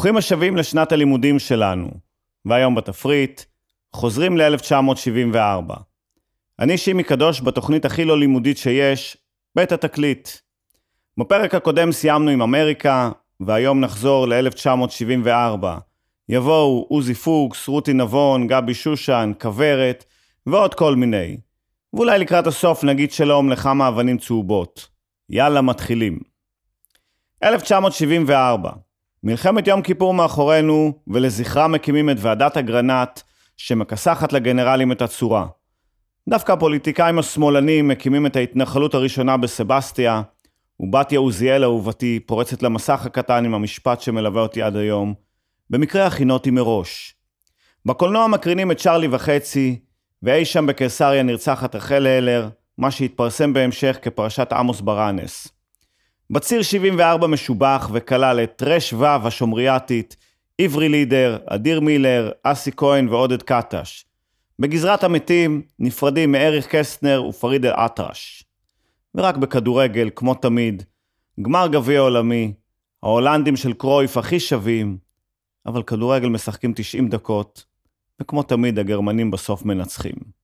ברוכים השבים לשנת הלימודים שלנו, והיום בתפריט, חוזרים ל-1974. אני שימי קדוש בתוכנית הכי לא לימודית שיש, בית התקליט. בפרק הקודם סיימנו עם אמריקה, והיום נחזור ל-1974. יבואו עוזי פוקס, רותי נבון, גבי שושן, כוורת, ועוד כל מיני. ואולי לקראת הסוף נגיד שלום לכמה אבנים צהובות. יאללה, מתחילים. 1974 מלחמת יום כיפור מאחורינו, ולזכרה מקימים את ועדת אגרנט, שמכסחת לגנרלים את הצורה. דווקא הפוליטיקאים השמאלנים מקימים את ההתנחלות הראשונה בסבסטיה, ובתיה עוזיאל אהובתי פורצת למסך הקטן עם המשפט שמלווה אותי עד היום. במקרה הכינותי מראש. בקולנוע מקרינים את צ'רלי וחצי, ואי שם בקיסריה נרצחת רחל הלר, מה שהתפרסם בהמשך כפרשת עמוס ברנס. בציר 74 משובח וכלל את טרש ו' השומריאטית, עברי לידר, אדיר מילר, אסי כהן ועודד קטש. בגזרת המתים נפרדים מאריך קסטנר ופריד אל-אטרש. ורק בכדורגל, כמו תמיד, גמר גביע עולמי, ההולנדים של קרויף הכי שווים, אבל כדורגל משחקים 90 דקות, וכמו תמיד הגרמנים בסוף מנצחים.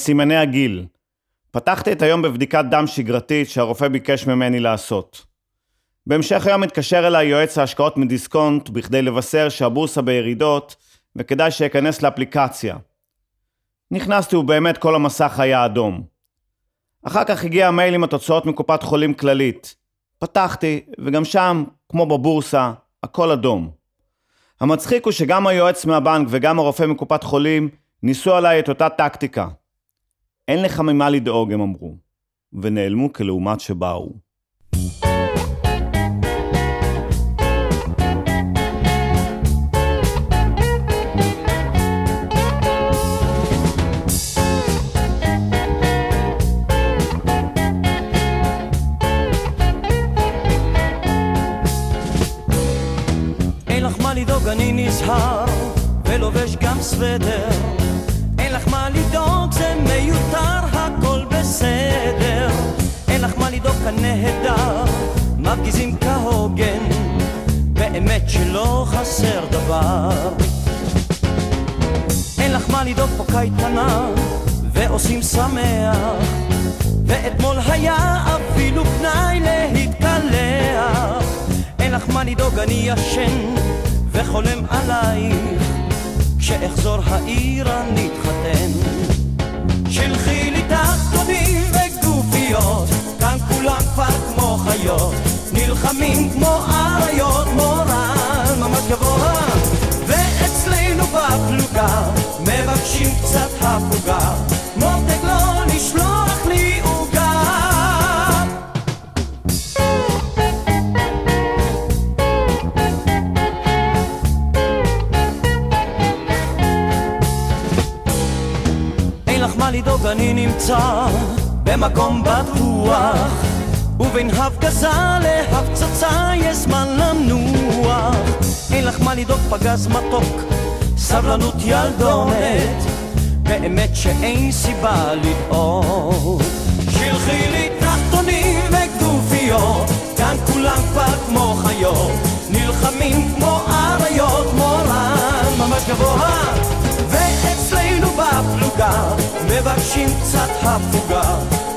מסימני הגיל. פתחתי את היום בבדיקת דם שגרתית שהרופא ביקש ממני לעשות. בהמשך היום התקשר אליי יועץ ההשקעות מדיסקונט בכדי לבשר שהבורסה בירידות וכדאי שאכנס לאפליקציה. נכנסתי ובאמת כל המסך היה אדום. אחר כך הגיע המייל עם התוצאות מקופת חולים כללית. פתחתי, וגם שם, כמו בבורסה, הכל אדום. המצחיק הוא שגם היועץ מהבנק וגם הרופא מקופת חולים ניסו עליי את אותה טקטיקה. אין לך ממה לדאוג, הם אמרו, ונעלמו כלעומת שבאו. אני נזהר, ולובש גם סוודר. לדאוג, זה מיותר, הכל בסדר. אין לך מה לדאוג, כאן נהדר, מרגיזים כהוגן, באמת שלא חסר דבר. אין לך מה לדאוג, פה קייטנה, ועושים שמח. ואתמול היה אפילו פנאי להתקלח. אין לך מה לדאוג, אני ישן וחולם עלייך. כשאחזור העיר אני אתחתן. שלחי לי תחתונים וגופיות, כאן כולם כבר כמו חיות. נלחמים כמו אריות, מורל ממש גבוה. ואצלנו בפלוגה, מבקשים קצת הפוגה. מותק לדאוג, אני נמצא במקום בטוח ובין הפגזה להפצצה יש זמן לנוח אין לך מה לדאוג, פגז מתוק, סבלנות ילדונת באמת שאין סיבה לדאוג. שלחי לי תחתונים וגופיות כאן כולם כבר כמו חיות נלחמים כמו אריות מורן ממש גבוה בפלוגה מבקשים קצת הפוגה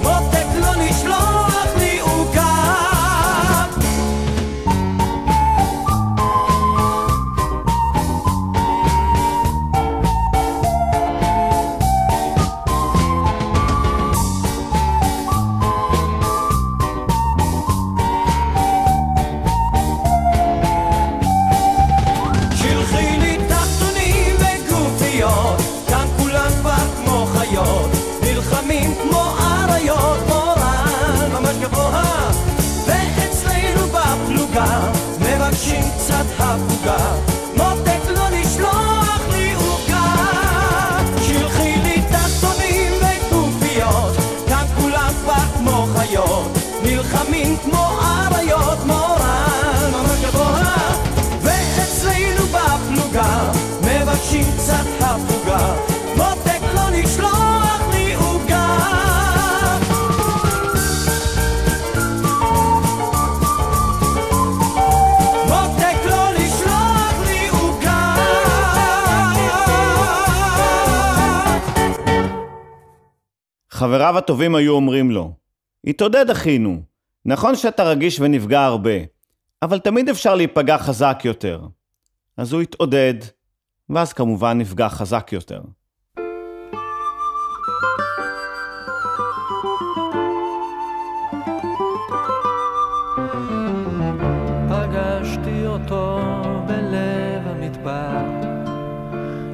חבריו הטובים היו אומרים לו, התעודד אחינו, נכון שאתה רגיש ונפגע הרבה, אבל תמיד אפשר להיפגע חזק יותר. אז הוא התעודד, ואז כמובן נפגע חזק יותר.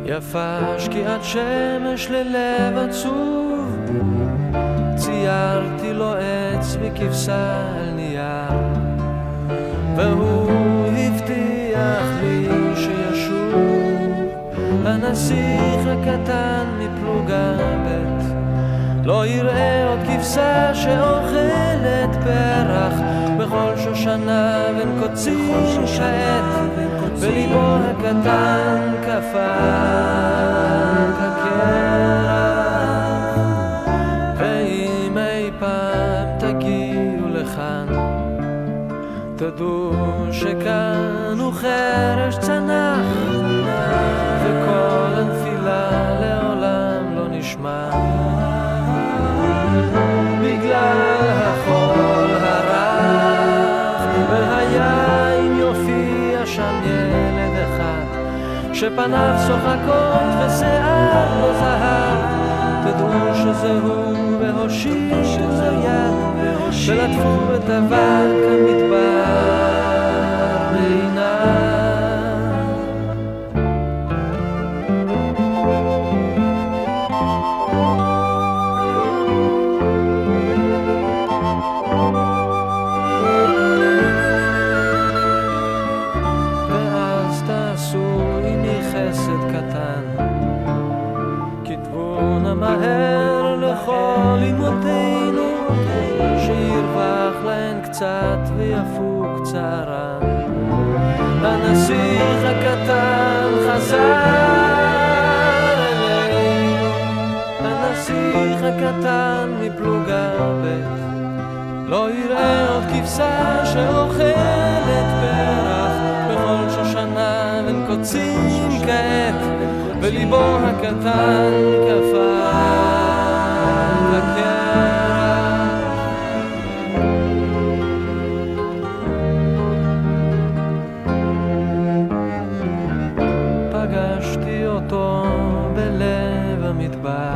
יפה שקיעת שמש ללב עצוב ציירתי לו עץ וכבשה על נייר והוא הבטיח לי שישוב. הנסיך הקטן מפלוגה ב' לא יראה עוד כבשה שאוכלת פרח. בכל שושנה בין קוצים שעת וליבו הקטן קפא כקרח תדעו שכאן הוא חרש צנח וכל הנפילה לעולם לא נשמע. בגלל החול הרך והיין יופיע שם ילד אחד שפניו צוחקות ושיער לא זהב. תדעו שזה הוא והושיטו יד ולטפו את אבק המדבר אלינו הנסיך הקטן מפלוגה ב' לא יראה עוד כבשה שאוכלת פרח בכל שושנה בין קוצים כעת וליבו הקטן קפא אותו בלב המדבר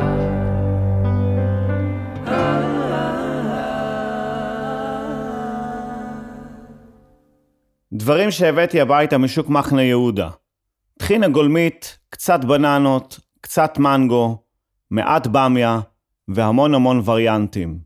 דברים שהבאתי הביתה משוק מחנה יהודה. טחינה גולמית, קצת בננות, קצת מנגו, מעט במיה והמון המון וריאנטים.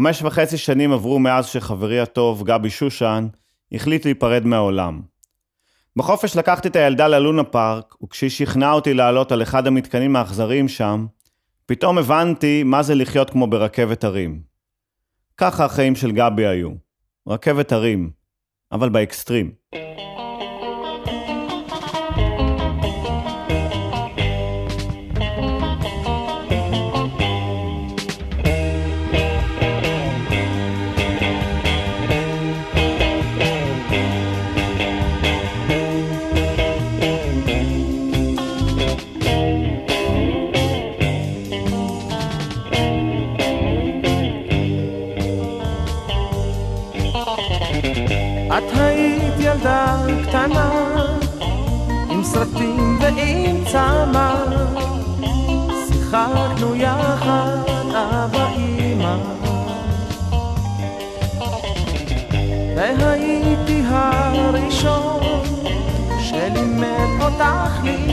חמש וחצי שנים עברו מאז שחברי הטוב, גבי שושן, החליט להיפרד מהעולם. בחופש לקחתי את הילדה ללונה פארק, וכשהיא שכנעה אותי לעלות על אחד המתקנים האכזריים שם, פתאום הבנתי מה זה לחיות כמו ברכבת הרים. ככה החיים של גבי היו. רכבת הרים, אבל באקסטרים.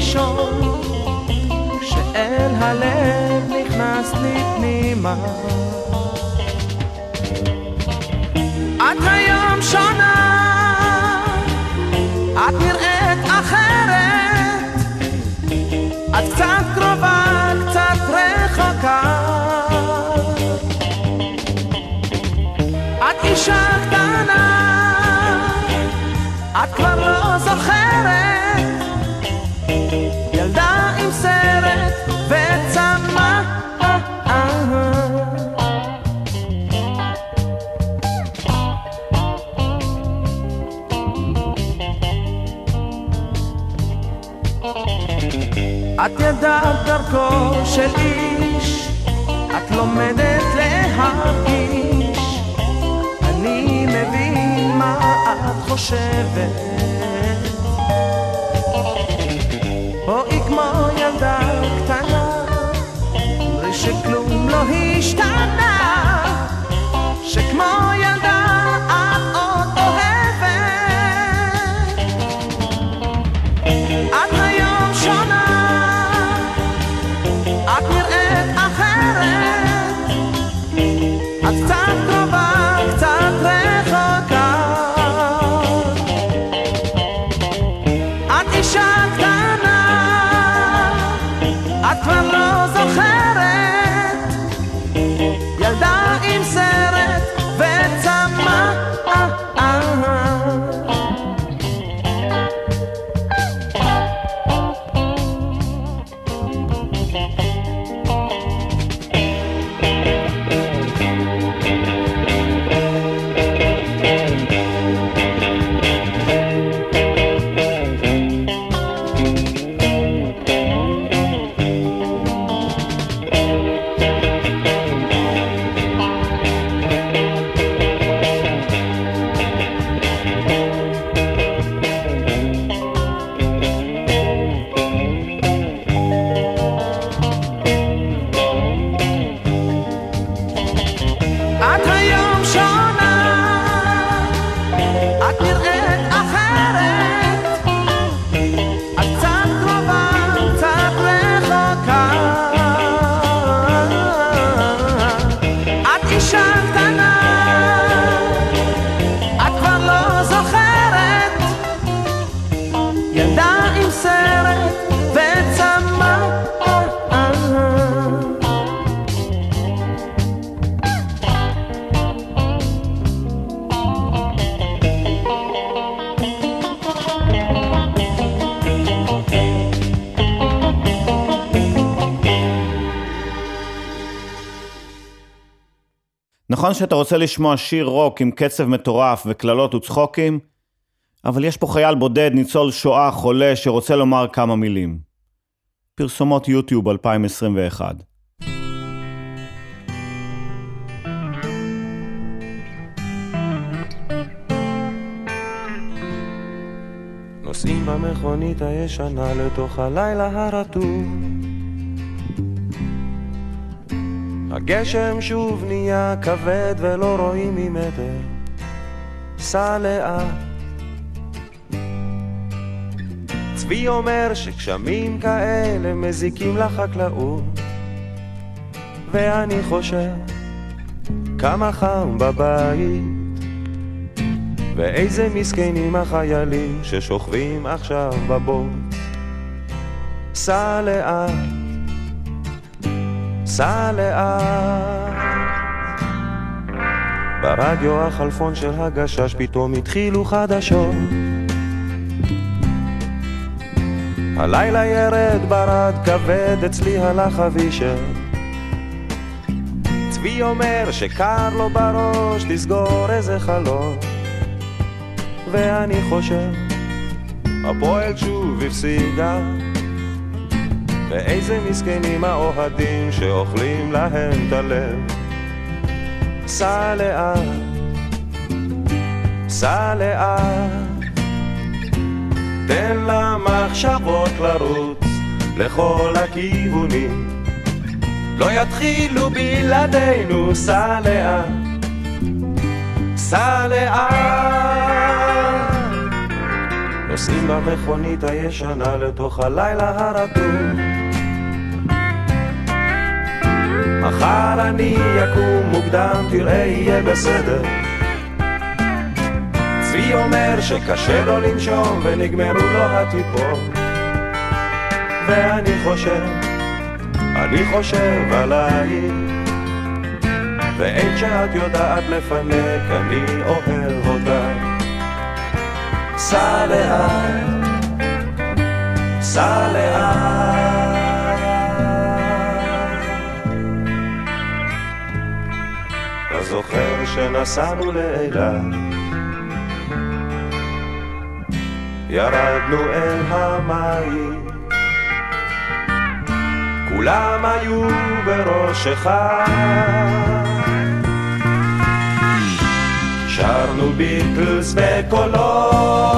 לישון שאל הלב נכנס לי פנימה. את היום שונה, את נראית אחרת, את קצת קרובה, קצת רחוקה. את אישה קטנה, את כבר לא זוכרת, את ידעת דרכו של איש, את לומדת להרגיש. אני מבין מה את חושבת. בואי כמו ילדה קטנה, אמרי שכלום לא השתנה, שכמו ילדה שאתה רוצה לשמוע שיר רוק עם קצב מטורף וקללות וצחוקים? אבל יש פה חייל בודד, ניצול שואה, חולה, שרוצה לומר כמה מילים. פרסומות יוטיוב 2021 נוסעים במכונית הישנה לתוך הלילה הרטוב הגשם שוב נהיה כבד ולא רואים ממטר. סע לאט. צבי אומר שגשמים כאלה מזיקים לחקלאות. ואני חושב כמה חם בבית. ואיזה מסכנים החיילים ששוכבים עכשיו בבוט סע לאט, סע לאט. ברדיו החלפון של הגשש פתאום התחילו חדשות. הלילה ירד ברד כבד אצלי הלך אבישר צבי אומר שקר לו בראש לסגור איזה חלון ואני חושב הפועל שוב הפסידה ואיזה מסכנים האוהדים שאוכלים להם את הלב סע לאט, סע לאט תן למחשבות לרוץ לכל הכיוונים לא יתחילו בלעדינו, סע לאט, סע לאט. נוסעים במכונית הישנה לתוך הלילה הרטוב. מחר אני אקום מוקדם, תראה יהיה בסדר. צבי אומר שקשה לו לנשום ונגמרו לו הטיפות. ואני חושב אני חושב עלייך ואין שאת יודעת לפנק, אני אוהב אותך. סע לאט, סע לאט. זוכר שנסענו לאילת? ירדנו אל המים כולם היו בראש אחד. שרנו ביטלס בקולות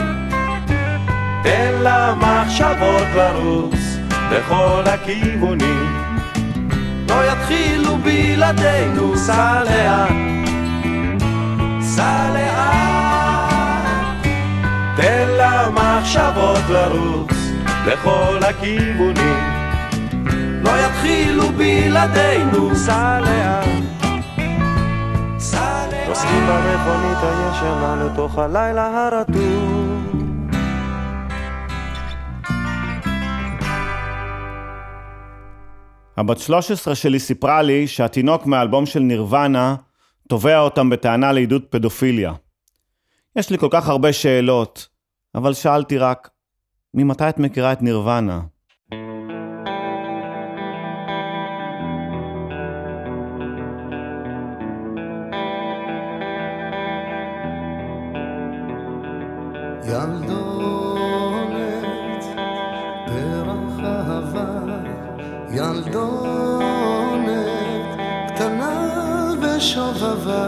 תן למחשבות לרוץ בכל הכיוונים. לא יתחילו בלעדינו, סע לאט, סע לאט, תן למחשבות לרוץ לכל הכיוונים. לא יתחילו בלעדינו, סע לאט. נוסעים במכונית הישנה לתוך הלילה הרטוב. הבת 13 שלי סיפרה לי שהתינוק מהאלבום של נירוונה תובע אותם בטענה לעידוד פדופיליה. יש לי כל כך הרבה שאלות, אבל שאלתי רק, ממתי את מכירה את נירוונה? ילדונת, קטנה ושובבה,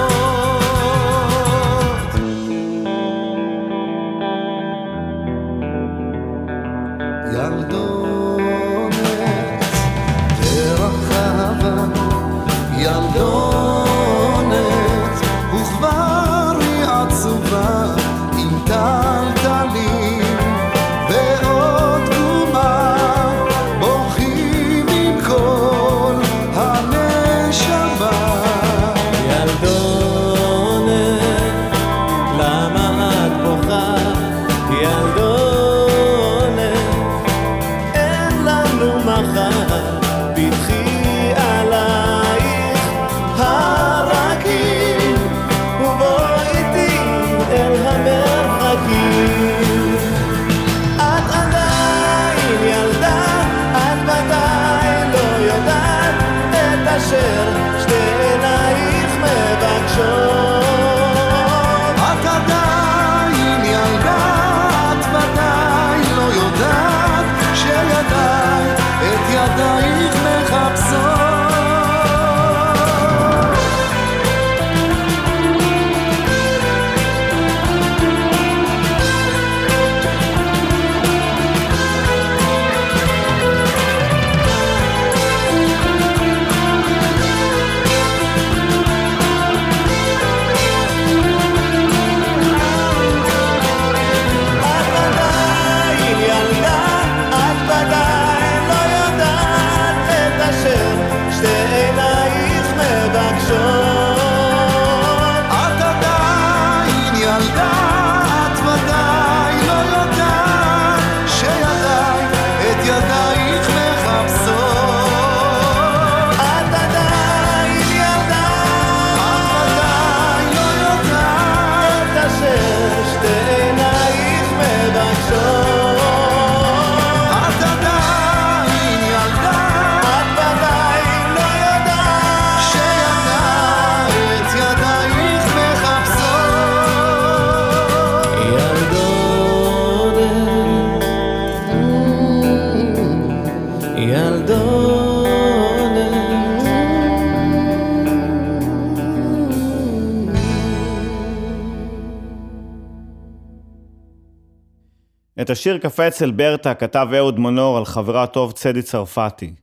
השיר קפה אצל ברטה כתב אהוד מנור על חברה טוב צדי צרפתי.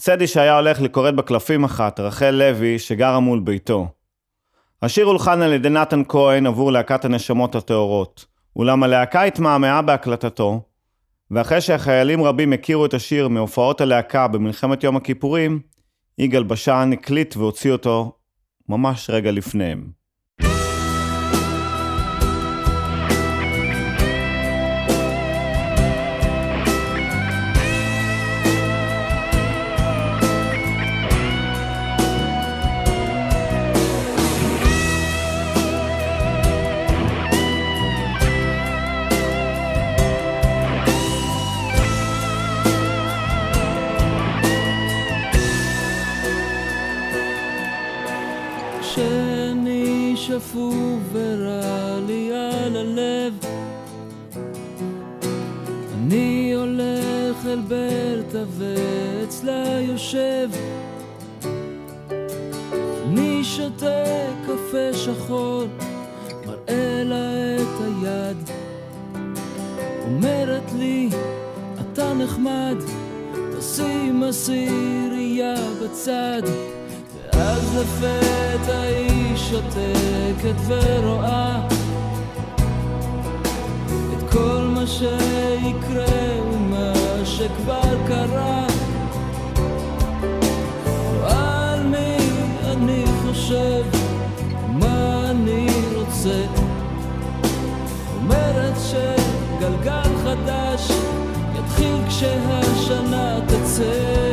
צדי שהיה הולך לכורת בקלפים אחת, רחל לוי, שגרה מול ביתו. השיר הולחן על ידי נתן כהן עבור להקת הנשמות הטהורות, אולם הלהקה התמהמהה בהקלטתו, ואחרי שהחיילים רבים הכירו את השיר מהופעות הלהקה במלחמת יום הכיפורים, יגאל בשן הקליט והוציא אותו ממש רגע לפניהם. שפוף ורע לי על הלב. אני הולך אל ברטה ואצלה יושב. אני שותה קפה שחור מראה לה את היד. אומרת לי אתה נחמד תשים הסירייה בצד ואז לפתע היא שותקת ורואה את כל מה שיקרה ומה שכבר קרה. לא על מי אני חושב, מה אני רוצה? אומרת שגלגל חדש יתחיל כשהשנה תצא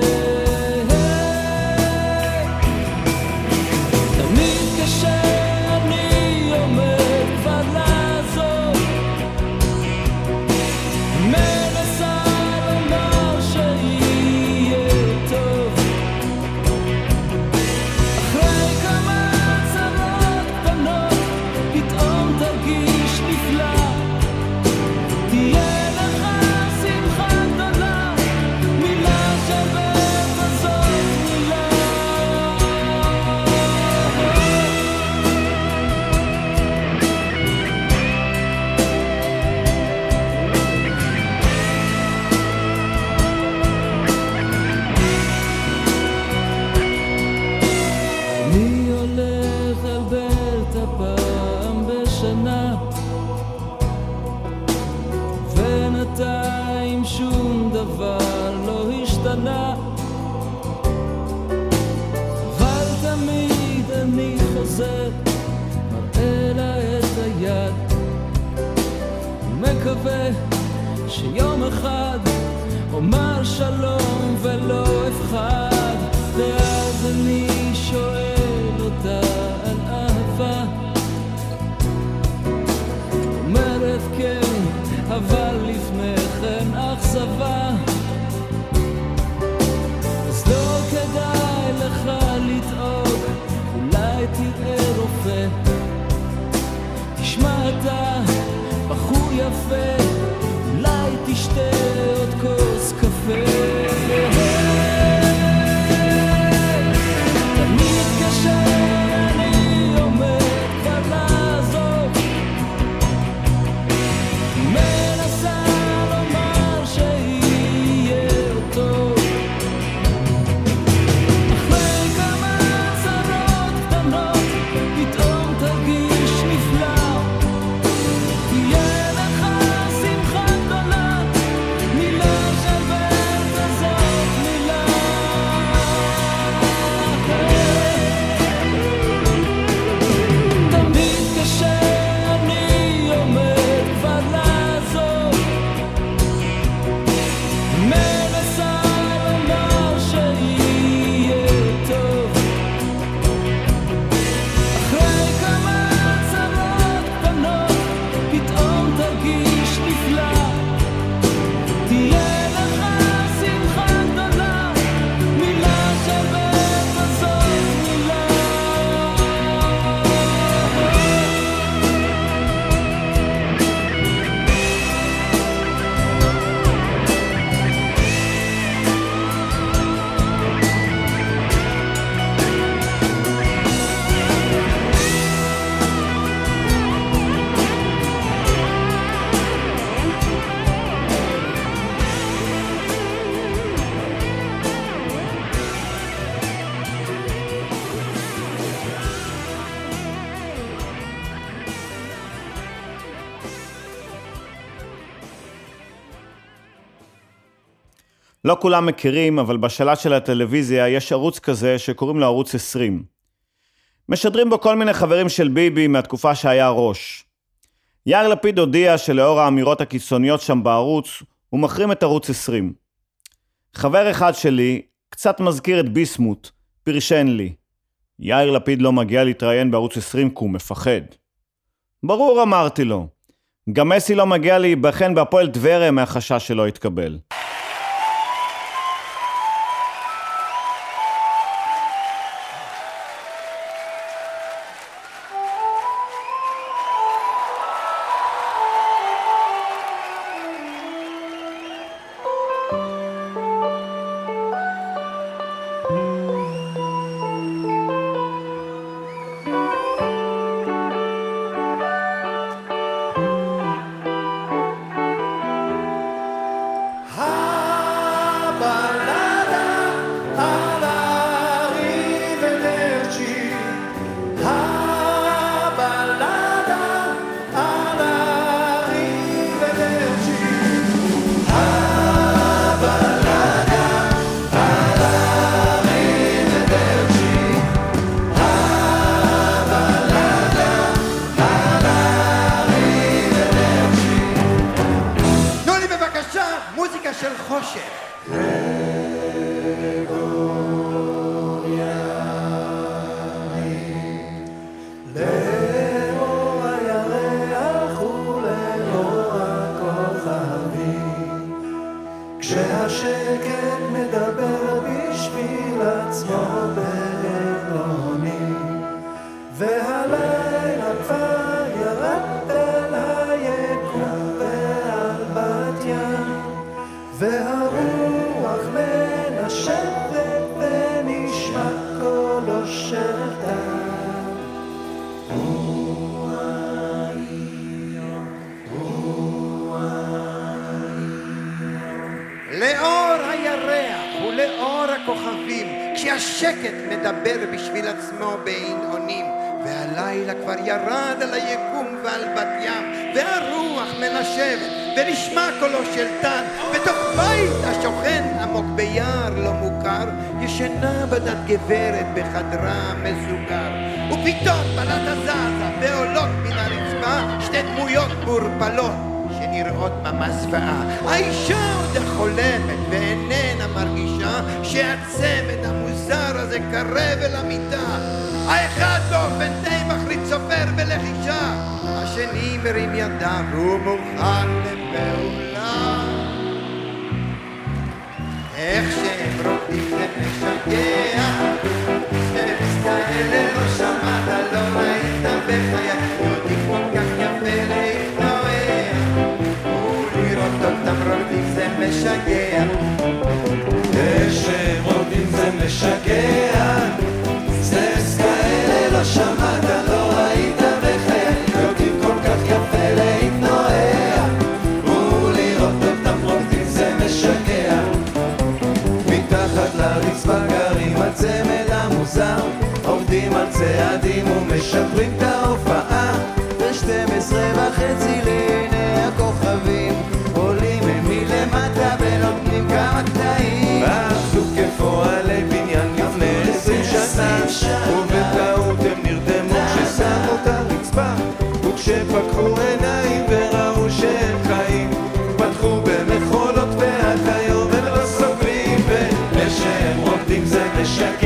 לא כולם מכירים, אבל בשלט של הטלוויזיה יש ערוץ כזה שקוראים לו ערוץ 20. משדרים בו כל מיני חברים של ביבי מהתקופה שהיה ראש. יאיר לפיד הודיע שלאור האמירות הקיצוניות שם בערוץ, הוא מחרים את ערוץ 20. חבר אחד שלי קצת מזכיר את ביסמוט, פרשן לי. יאיר לפיד לא מגיע להתראיין בערוץ 20 כי הוא מפחד. ברור, אמרתי לו. גם מסי לא מגיע להיבחן בהפועל טבריה מהחשש שלא יתקבל. של טל, בתוך בית השוכן עמוק ביער לא מוכר, ישנה בדת גברת בחדרה מסוגר. ופתאום בלטה זזה ועולות מן הרצפה שתי דמויות מעורפלות שנראות ממש זוועה. האישה עוד חולמת ואיננה מרגישה שהצמד המוזר הזה קרב אל המיטה. האחד באופן די מחריד סופר בלחישה, השני מרים ידיו והוא Merci. צעדים ומשפרים את ההופעה. ב-12 וחצי לעיני הכוכבים עולים. הם מלמטה ונותנים כמה קטעים. עבדו כפועלי בניין לפני עשרים שנה. ובטעות הם נרדמו כששמו את הרצפה. וכשפקחו עיניים וראו שהם חיים פתחו במחולות ועד היום הם לא סובלים ואיך שהם רוקדים זה משגע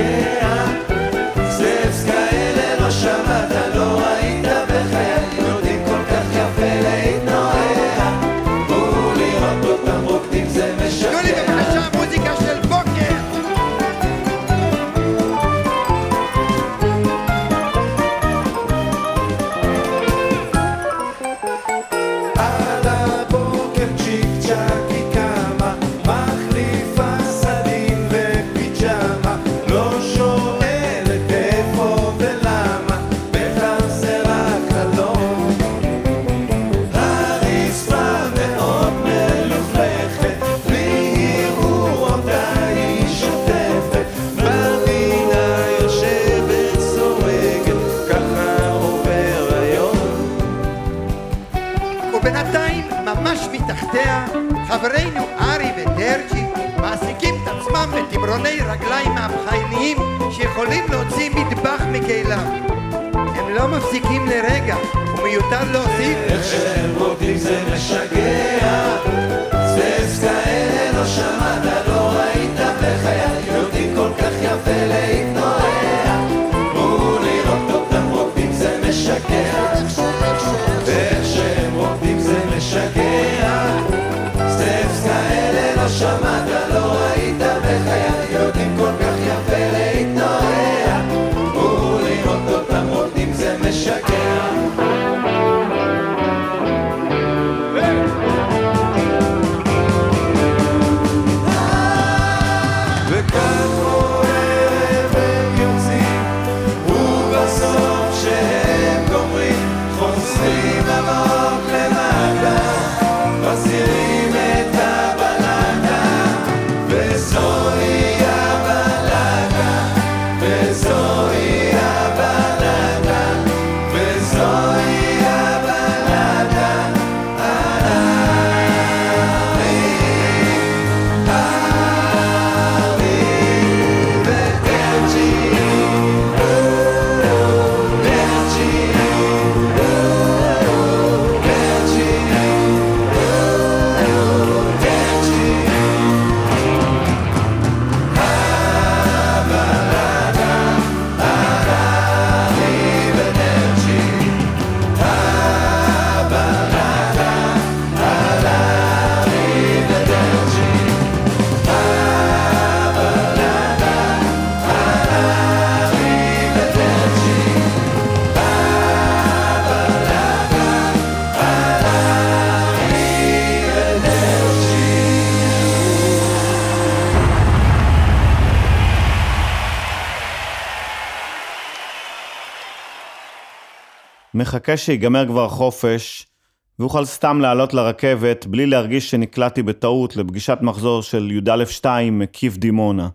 מחכה שיגמר כבר החופש, ואוכל סתם לעלות לרכבת בלי להרגיש שנקלעתי בטעות לפגישת מחזור של י"א2 מקיף דימונה.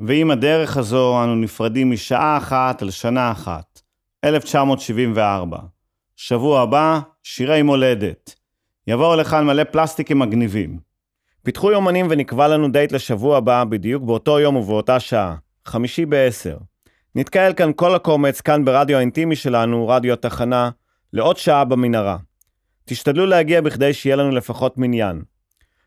ועם הדרך הזו אנו נפרדים משעה אחת על שנה אחת. 1974. שבוע הבא, שירי מולדת. יבואו לכאן מלא פלסטיקים מגניבים. פיתחו יומנים ונקבע לנו דייט לשבוע הבא, בדיוק באותו יום ובאותה שעה. חמישי בעשר. נתקהל כאן כל הקומץ, כאן ברדיו האינטימי שלנו, רדיו התחנה, לעוד שעה במנהרה. תשתדלו להגיע בכדי שיהיה לנו לפחות מניין.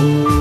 Oh.